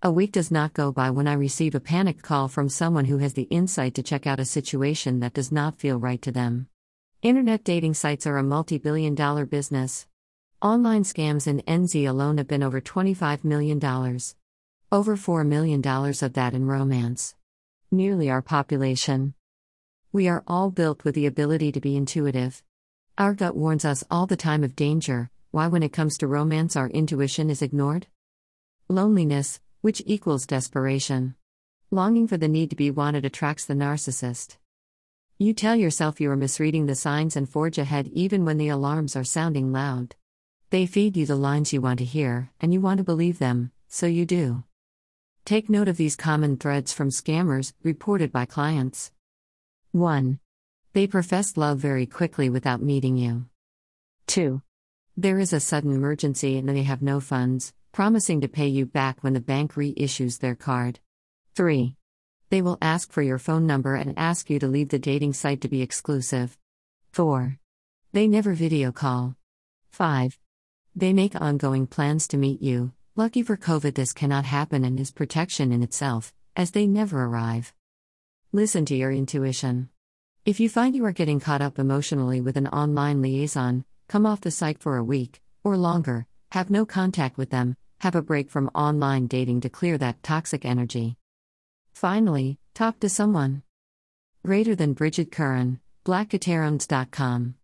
A week does not go by when I receive a panicked call from someone who has the insight to check out a situation that does not feel right to them. Internet dating sites are a multi billion dollar business. Online scams in NZ alone have been over $25 million. Over $4 million of that in romance. Nearly our population. We are all built with the ability to be intuitive. Our gut warns us all the time of danger, why, when it comes to romance, our intuition is ignored? Loneliness, which equals desperation. Longing for the need to be wanted attracts the narcissist. You tell yourself you are misreading the signs and forge ahead even when the alarms are sounding loud. They feed you the lines you want to hear, and you want to believe them, so you do. Take note of these common threads from scammers, reported by clients. 1. They profess love very quickly without meeting you. 2. There is a sudden emergency and they have no funds, promising to pay you back when the bank reissues their card. 3. They will ask for your phone number and ask you to leave the dating site to be exclusive. 4. They never video call. 5. They make ongoing plans to meet you. Lucky for COVID, this cannot happen and is protection in itself, as they never arrive. Listen to your intuition. If you find you are getting caught up emotionally with an online liaison, come off the site for a week, or longer, have no contact with them, have a break from online dating to clear that toxic energy. Finally, talk to someone. Greater than Bridget Curran, blackguitarons.com.